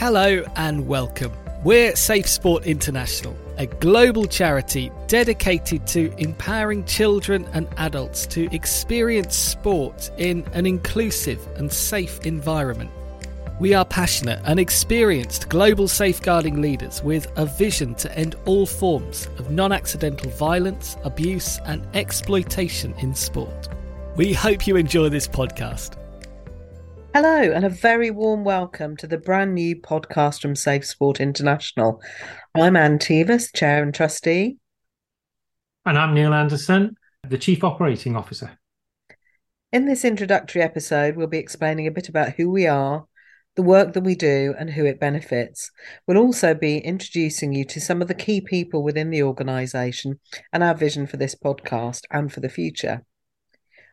Hello and welcome. We're Safe Sport International, a global charity dedicated to empowering children and adults to experience sport in an inclusive and safe environment. We are passionate and experienced global safeguarding leaders with a vision to end all forms of non accidental violence, abuse, and exploitation in sport. We hope you enjoy this podcast. Hello, and a very warm welcome to the brand new podcast from Safe Sport International. I'm Anne Tiivas, Chair and Trustee. And I'm Neal Anderson, the Chief Operating Officer. In this introductory episode, we'll be explaining a bit about who we are, the work that we do, and who it benefits. We'll also be introducing you to some of the key people within the organisation and our vision for this podcast and for the future.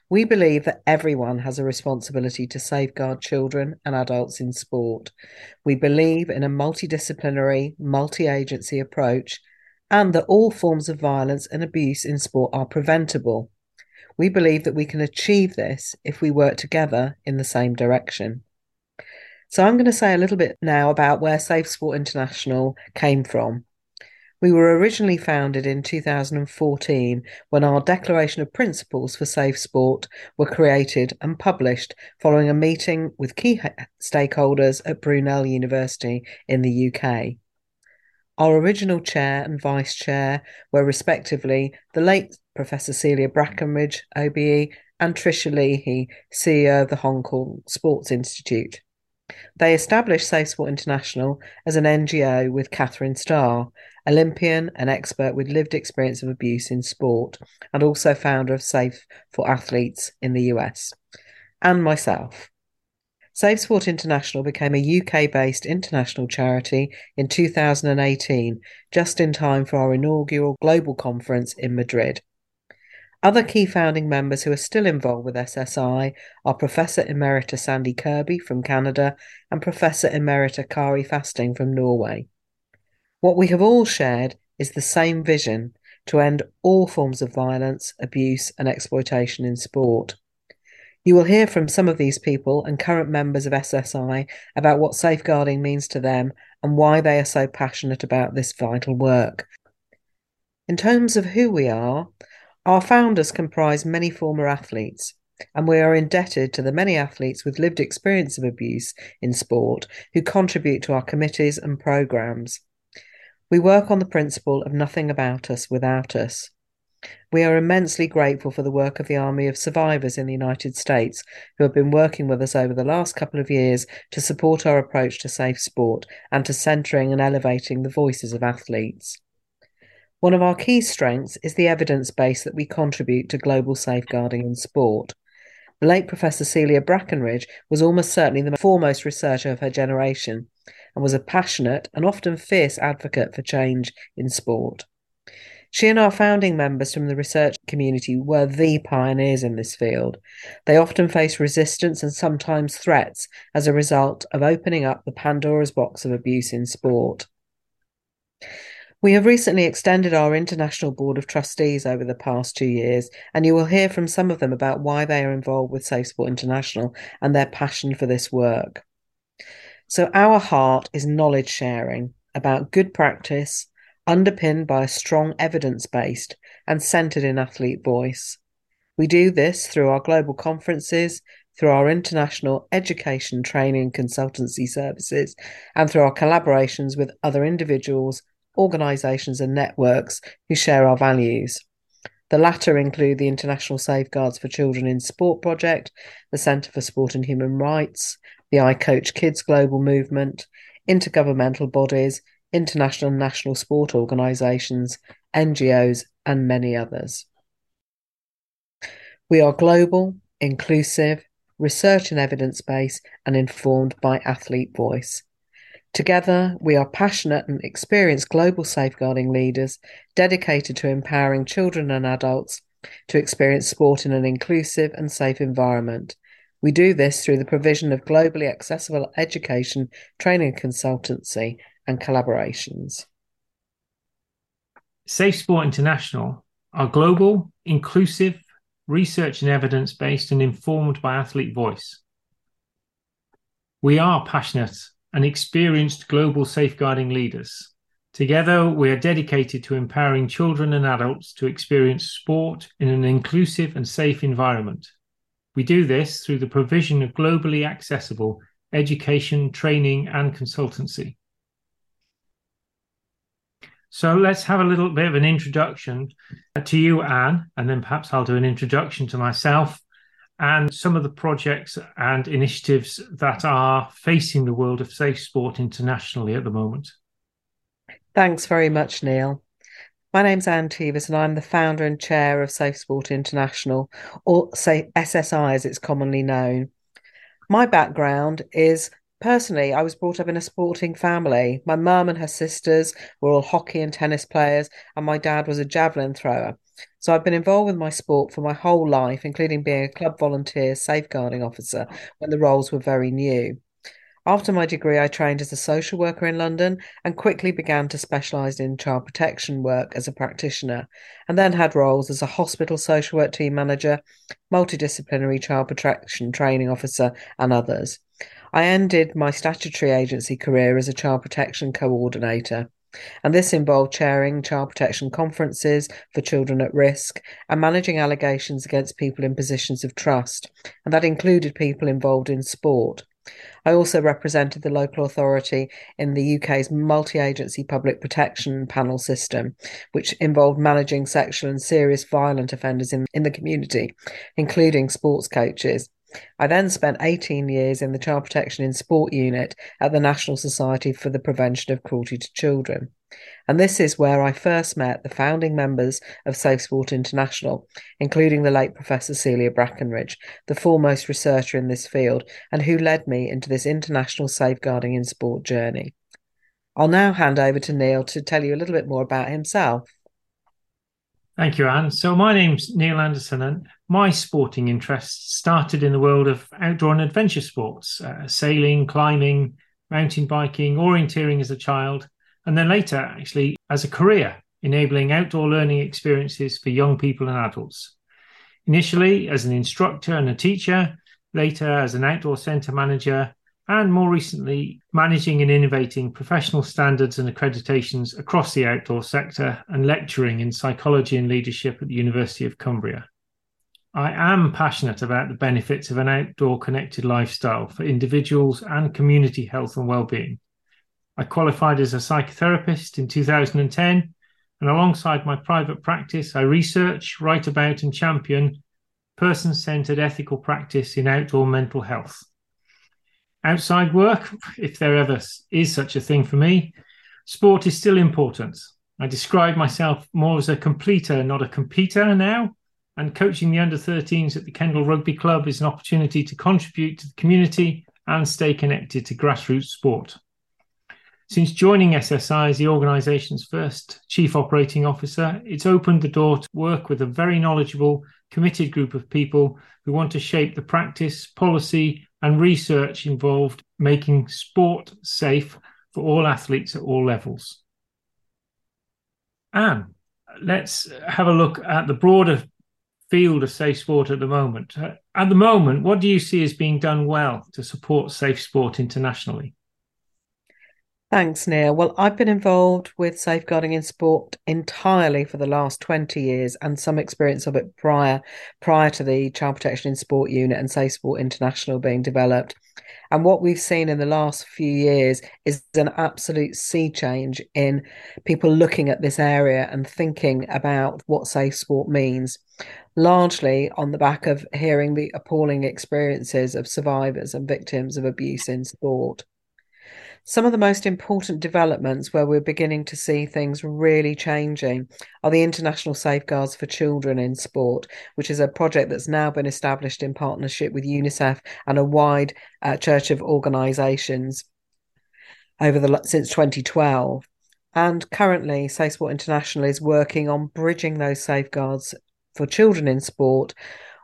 We believe that everyone has a responsibility to safeguard children and adults in sport. We believe in a multidisciplinary, multi agency approach and that all forms of violence and abuse in sport are preventable. We believe that we can achieve this if we work together in the same direction. So, I'm going to say a little bit now about where Safe Sport International came from. We were originally founded in 2014 when our Declaration of Principles for Safe Sport were created and published following a meeting with key stakeholders at Brunel University in the UK. Our original chair and vice chair were respectively the late Professor Celia Brackenridge, OBE, and Trisha Leahy, CEO of the Hong Kong Sports Institute. They established Safe Sport International as an NGO with Katherine Starr, Olympian and expert with lived experience of abuse in sport, and also founder of Safe for Athletes in the US, and myself. Safe Sport International became a UK based international charity in 2018, just in time for our inaugural global conference in Madrid. Other key founding members who are still involved with SSI are Professor Emerita Sandy Kirby from Canada and Professor Emerita Kari Fasting from Norway. What we have all shared is the same vision to end all forms of violence, abuse, and exploitation in sport. You will hear from some of these people and current members of SSI about what safeguarding means to them and why they are so passionate about this vital work. In terms of who we are, our founders comprise many former athletes, and we are indebted to the many athletes with lived experience of abuse in sport who contribute to our committees and programs. We work on the principle of nothing about us without us. We are immensely grateful for the work of the Army of Survivors in the United States, who have been working with us over the last couple of years to support our approach to safe sport and to centering and elevating the voices of athletes. One of our key strengths is the evidence base that we contribute to global safeguarding in sport. The late Professor Celia Brackenridge was almost certainly the foremost researcher of her generation and was a passionate and often fierce advocate for change in sport. She and our founding members from the research community were the pioneers in this field. They often faced resistance and sometimes threats as a result of opening up the Pandora's box of abuse in sport. We have recently extended our International Board of Trustees over the past two years, and you will hear from some of them about why they are involved with Safe Sport International and their passion for this work. So, our heart is knowledge sharing about good practice, underpinned by a strong evidence based and centered in athlete voice. We do this through our global conferences, through our international education, training, consultancy services, and through our collaborations with other individuals, organisations, and networks who share our values. The latter include the International Safeguards for Children in Sport project, the Centre for Sport and Human Rights, the I Coach Kids Global Movement, intergovernmental bodies, international and national sport organisations, NGOs, and many others. We are global, inclusive, research and evidence based, and informed by athlete voice. Together, we are passionate and experienced global safeguarding leaders dedicated to empowering children and adults to experience sport in an inclusive and safe environment we do this through the provision of globally accessible education, training consultancy, and collaborations. Safe Sport International are global, inclusive, research and evidence based, and informed by athlete voice. We are passionate and experienced global safeguarding leaders. Together, we are dedicated to empowering children and adults to experience sport in an inclusive and safe environment. We do this through the provision of globally accessible education, training, and consultancy. So let's have a little bit of an introduction to you, Anne, and then perhaps I'll do an introduction to myself and some of the projects and initiatives that are facing the world of safe sport internationally at the moment. Thanks very much, Neal. My name's Anne Tiivas, and I'm the founder and chair of Safe Sport International, or SSI as it's commonly known. My background is personally, I was brought up in a sporting family. My mum and her sisters were all hockey and tennis players, and my dad was a javelin thrower. So I've been involved with my sport for my whole life, including being a club volunteer safeguarding officer when the roles were very new. After my degree, I trained as a social worker in London and quickly began to specialise in child protection work as a practitioner, and then had roles as a hospital social work team manager, multidisciplinary child protection training officer, and others. I ended my statutory agency career as a child protection coordinator. And this involved chairing child protection conferences for children at risk and managing allegations against people in positions of trust. And that included people involved in sport. I also represented the local authority in the UK's multi agency public protection panel system, which involved managing sexual and serious violent offenders in, in the community, including sports coaches. I then spent 18 years in the Child Protection in Sport unit at the National Society for the Prevention of Cruelty to Children. And this is where I first met the founding members of Safe Sport International, including the late Professor Celia Brackenridge, the foremost researcher in this field, and who led me into this international safeguarding in sport journey. I'll now hand over to Neal to tell you a little bit more about himself. Thank you, Anne. So, my name's Neal Anderson, and my sporting interests started in the world of outdoor and adventure sports, uh, sailing, climbing, mountain biking, orienteering as a child, and then later, actually, as a career, enabling outdoor learning experiences for young people and adults. Initially, as an instructor and a teacher, later, as an outdoor centre manager, and more recently, managing and innovating professional standards and accreditations across the outdoor sector and lecturing in psychology and leadership at the University of Cumbria. I am passionate about the benefits of an outdoor connected lifestyle for individuals and community health and well-being. I qualified as a psychotherapist in 2010, and alongside my private practice, I research, write about, and champion person centered ethical practice in outdoor mental health outside work, if there ever is such a thing for me, sport is still important. I describe myself more as a completer, not a competitor now. And coaching the under 13s at the Kendal Rugby Club is an opportunity to contribute to the community and stay connected to grassroots sport. Since joining SSI as the organisation's first chief operating officer, it's opened the door to work with a very knowledgeable, committed group of people who want to shape the practice, policy, and research involved making sport safe for all athletes at all levels. Anne, let's have a look at the broader field of safe sport at the moment. At the moment, what do you see as being done well to support safe sport internationally? Thanks, Neal. Well, I've been involved with safeguarding in sport entirely for the last 20 years and some experience of it prior prior to the Child Protection in Sport unit and Safe Sport International being developed. And what we've seen in the last few years is an absolute sea change in people looking at this area and thinking about what safe sport means, largely on the back of hearing the appalling experiences of survivors and victims of abuse in sport. Some of the most important developments where we're beginning to see things really changing are the International Safeguards for Children in Sport, which is a project that's now been established in partnership with UNICEF and a wide uh, church of organisations over the since 2012. And currently, Safe Sport International is working on bridging those safeguards for children in sport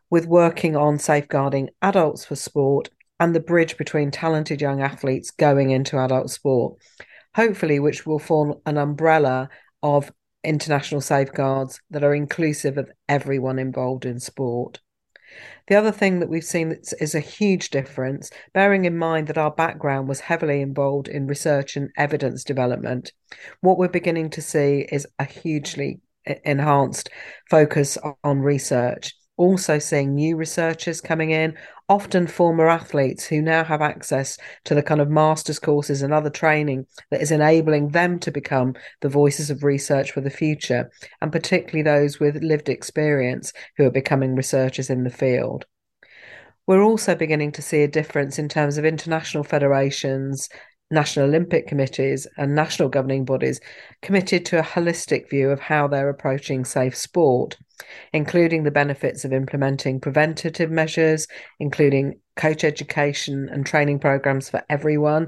with working on safeguarding adults for sport and the bridge between talented young athletes going into adult sport, hopefully, which will form an umbrella of international safeguards that are inclusive of everyone involved in sport. The other thing that we've seen is a huge difference, bearing in mind that our background was heavily involved in research and evidence development, what we're beginning to see is a hugely enhanced focus on research. Also, seeing new researchers coming in, often former athletes who now have access to the kind of master's courses and other training that is enabling them to become the voices of research for the future, and particularly those with lived experience who are becoming researchers in the field. We're also beginning to see a difference in terms of international federations national Olympic committees and national governing bodies committed to a holistic view of how they're approaching safe sport, including the benefits of implementing preventative measures, including coach education and training programs for everyone,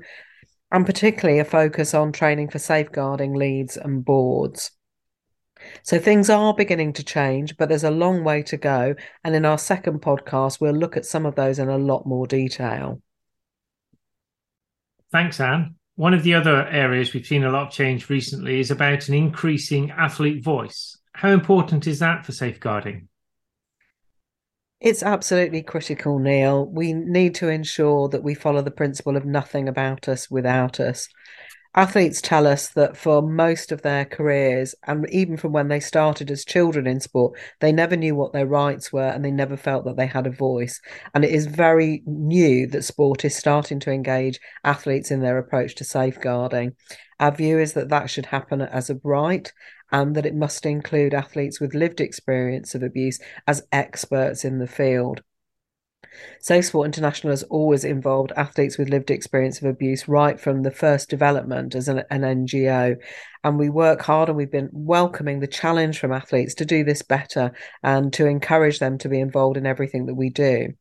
and particularly a focus on training for safeguarding leads and boards. So things are beginning to change, but there's a long way to go. And in our second podcast, we'll look at some of those in a lot more detail. Thanks, Anne. One of the other areas we've seen a lot of change recently is about an increasing athlete voice. How important is that for safeguarding? It's absolutely critical, Neal. We need to ensure that we follow the principle of nothing about us without us athletes tell us that for most of their careers, and even from when they started as children in sport, they never knew what their rights were and they never felt that they had a voice. And it is very new that sport is starting to engage athletes in their approach to safeguarding. Our view is that that should happen as a right and that it must include athletes with lived experience of abuse as experts in the field. Safe Sport International has always involved athletes with lived experience of abuse right from the first development as an, an NGO. And we work hard and we've been welcoming the challenge from athletes to do this better and to encourage them to be involved in everything that we do.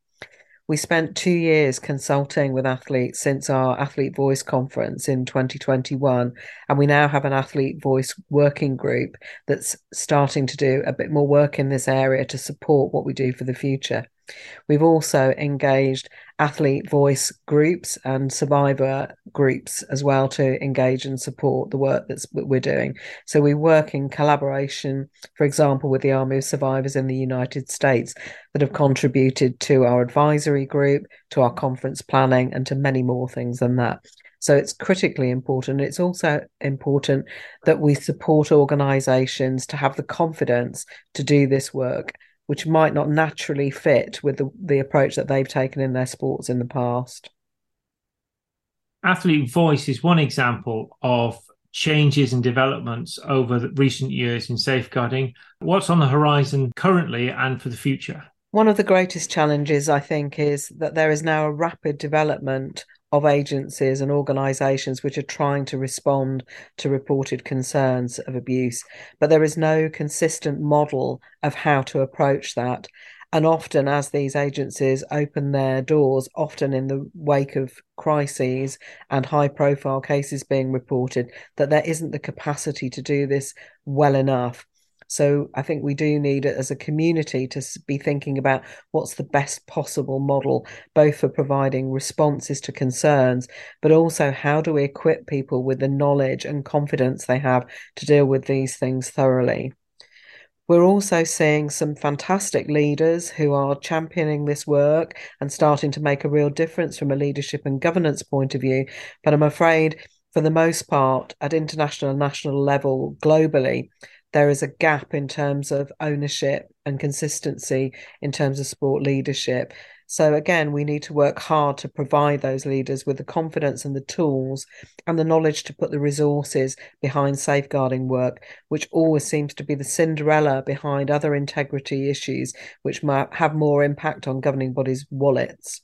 We spent two years consulting with athletes since our Athlete Voice conference in 2021. And we now have an Athlete Voice working group that's starting to do a bit more work in this area to support what we do for the future. We've also engaged athlete voice groups and survivor groups as well to engage and support the work that we're doing. So we work in collaboration, for example, with the Army of Survivors in the United States that have contributed to our advisory group, to our conference planning, and to many more things than that. So it's critically important. It's also important that we support organisations to have the confidence to do this work which might not naturally fit with the, the approach that they've taken in their sports in the past. Athlete voice is one example of changes and developments over the recent years in safeguarding. What's on the horizon currently and for the future? One of the greatest challenges, I think, is that there is now a rapid development of agencies and organisations which are trying to respond to reported concerns of abuse. But there is no consistent model of how to approach that. And often, as these agencies open their doors, often in the wake of crises and high profile cases being reported, that there isn't the capacity to do this well enough. So I think we do need as a community to be thinking about what's the best possible model, both for providing responses to concerns, but also how do we equip people with the knowledge and confidence they have to deal with these things thoroughly. We're also seeing some fantastic leaders who are championing this work and starting to make a real difference from a leadership and governance point of view. But I'm afraid, for the most part, at international and national level globally, there is a gap in terms of ownership and consistency in terms of sport leadership. So, again, we need to work hard to provide those leaders with the confidence and the tools and the knowledge to put the resources behind safeguarding work, which always seems to be the Cinderella behind other integrity issues, which might have more impact on governing bodies' wallets.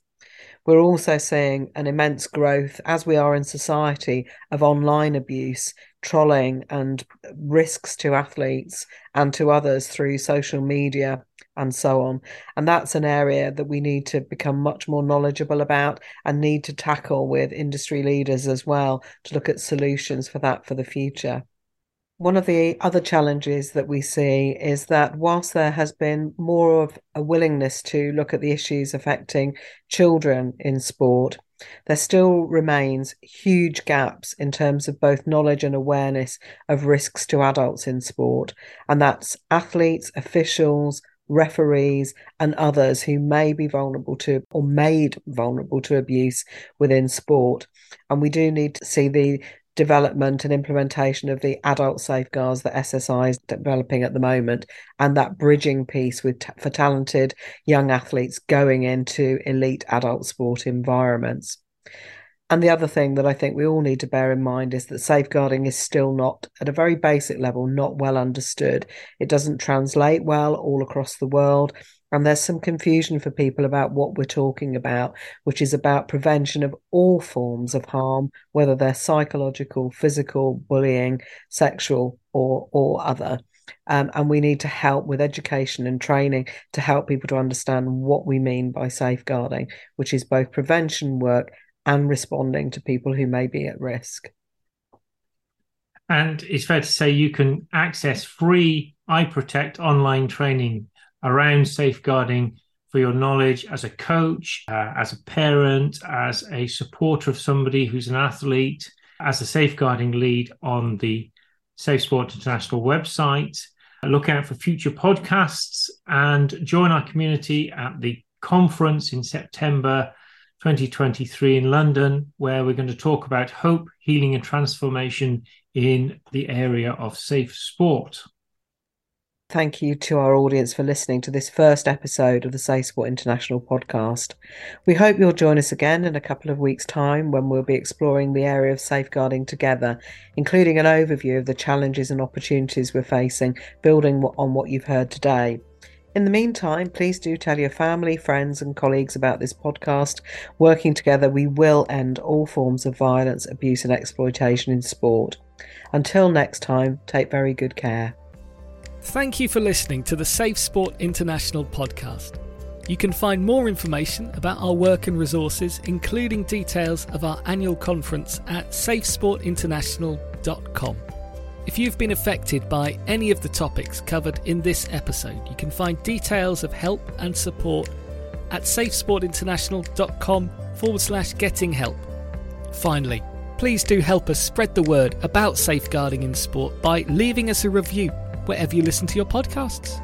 We're also seeing an immense growth, as we are in society, of online abuse, trolling, and risks to athletes and to others through social media and so on. And that's an area that we need to become much more knowledgeable about and need to tackle with industry leaders as well to look at solutions for that for the future. One of the other challenges that we see is that whilst there has been more of a willingness to look at the issues affecting children in sport, there still remains huge gaps in terms of both knowledge and awareness of risks to adults in sport. And that's athletes, officials, referees, and others who may be vulnerable to or made vulnerable to abuse within sport. And we do need to see the development and implementation of the adult safeguards that SSI is developing at the moment, and that bridging piece with for talented young athletes going into elite adult sport environments. And the other thing that I think we all need to bear in mind is that safeguarding is still not, at a very basic level, not well understood. It doesn't translate well all across the world. And there's some confusion for people about what we're talking about, which is about prevention of all forms of harm, whether they're psychological, physical, bullying, sexual, or, or other. Um, and we need to help with education and training to help people to understand what we mean by safeguarding, which is both prevention work and responding to people who may be at risk. And it's fair to say you can access free iProtect online training around safeguarding for your knowledge as a coach, uh, as a parent, as a supporter of somebody who's an athlete, as a safeguarding lead on the Safe Sport International website. Look out for future podcasts and join our community at the conference in September 2023 in London, where we're going to talk about hope, healing, and transformation in the area of safe sport. Thank you to our audience for listening to this first episode of the Safe Sport International podcast. We hope you'll join us again in a couple of weeks' time when we'll be exploring the area of safeguarding together, including an overview of the challenges and opportunities we're facing, building on what you've heard today. In the meantime, please do tell your family, friends, and colleagues about this podcast. Working together, we will end all forms of violence, abuse, and exploitation in sport. Until next time, take very good care. Thank you for listening to the Safe Sport International podcast. You can find more information about our work and resources, including details of our annual conference at safesportinternational.com. If you've been affected by any of the topics covered in this episode, you can find details of help and support at safesportinternational.com forward slash getting help. Finally, please do help us spread the word about safeguarding in sport by leaving us a review wherever you listen to your podcasts.